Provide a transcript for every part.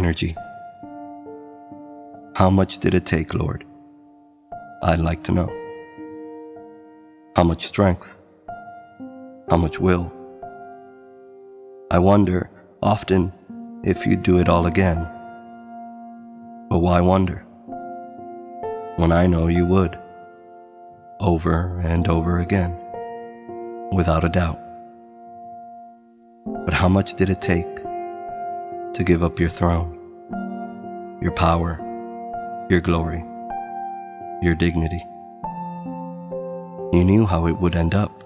energy. How much did it take, Lord? I'd like to know. How much strength? How much will? I wonder often if you'd do it all again. But why wonder? When I know you would, over and over again, without a doubt. But how much did it take to give up your throne, your power, your glory, your dignity? You knew how it would end up,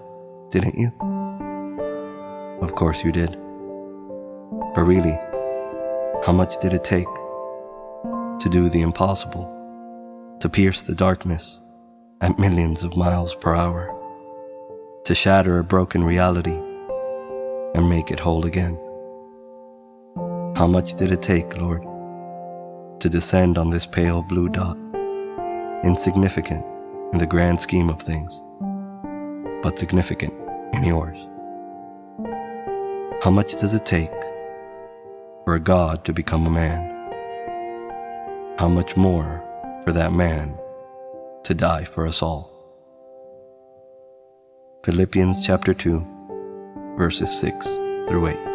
didn't you? Of course you did. But really, how much did it take to do the impossible, to pierce the darkness at millions of miles per hour, to shatter a broken reality and make it whole again? How much did it take, Lord, to descend on this pale blue dot, insignificant in the grand scheme of things, but significant in yours? How much does it take for a God to become a man? How much more for that man to die for us all? Philippians chapter 2, verses 6 through 8.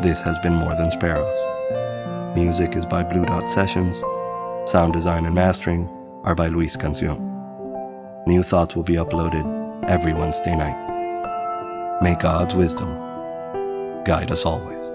This has been More Than Sparrows. Music is by Blue Dot Sessions. Sound design and mastering are by Luis Cancion. New thoughts will be uploaded every Wednesday night. May God's wisdom guide us always.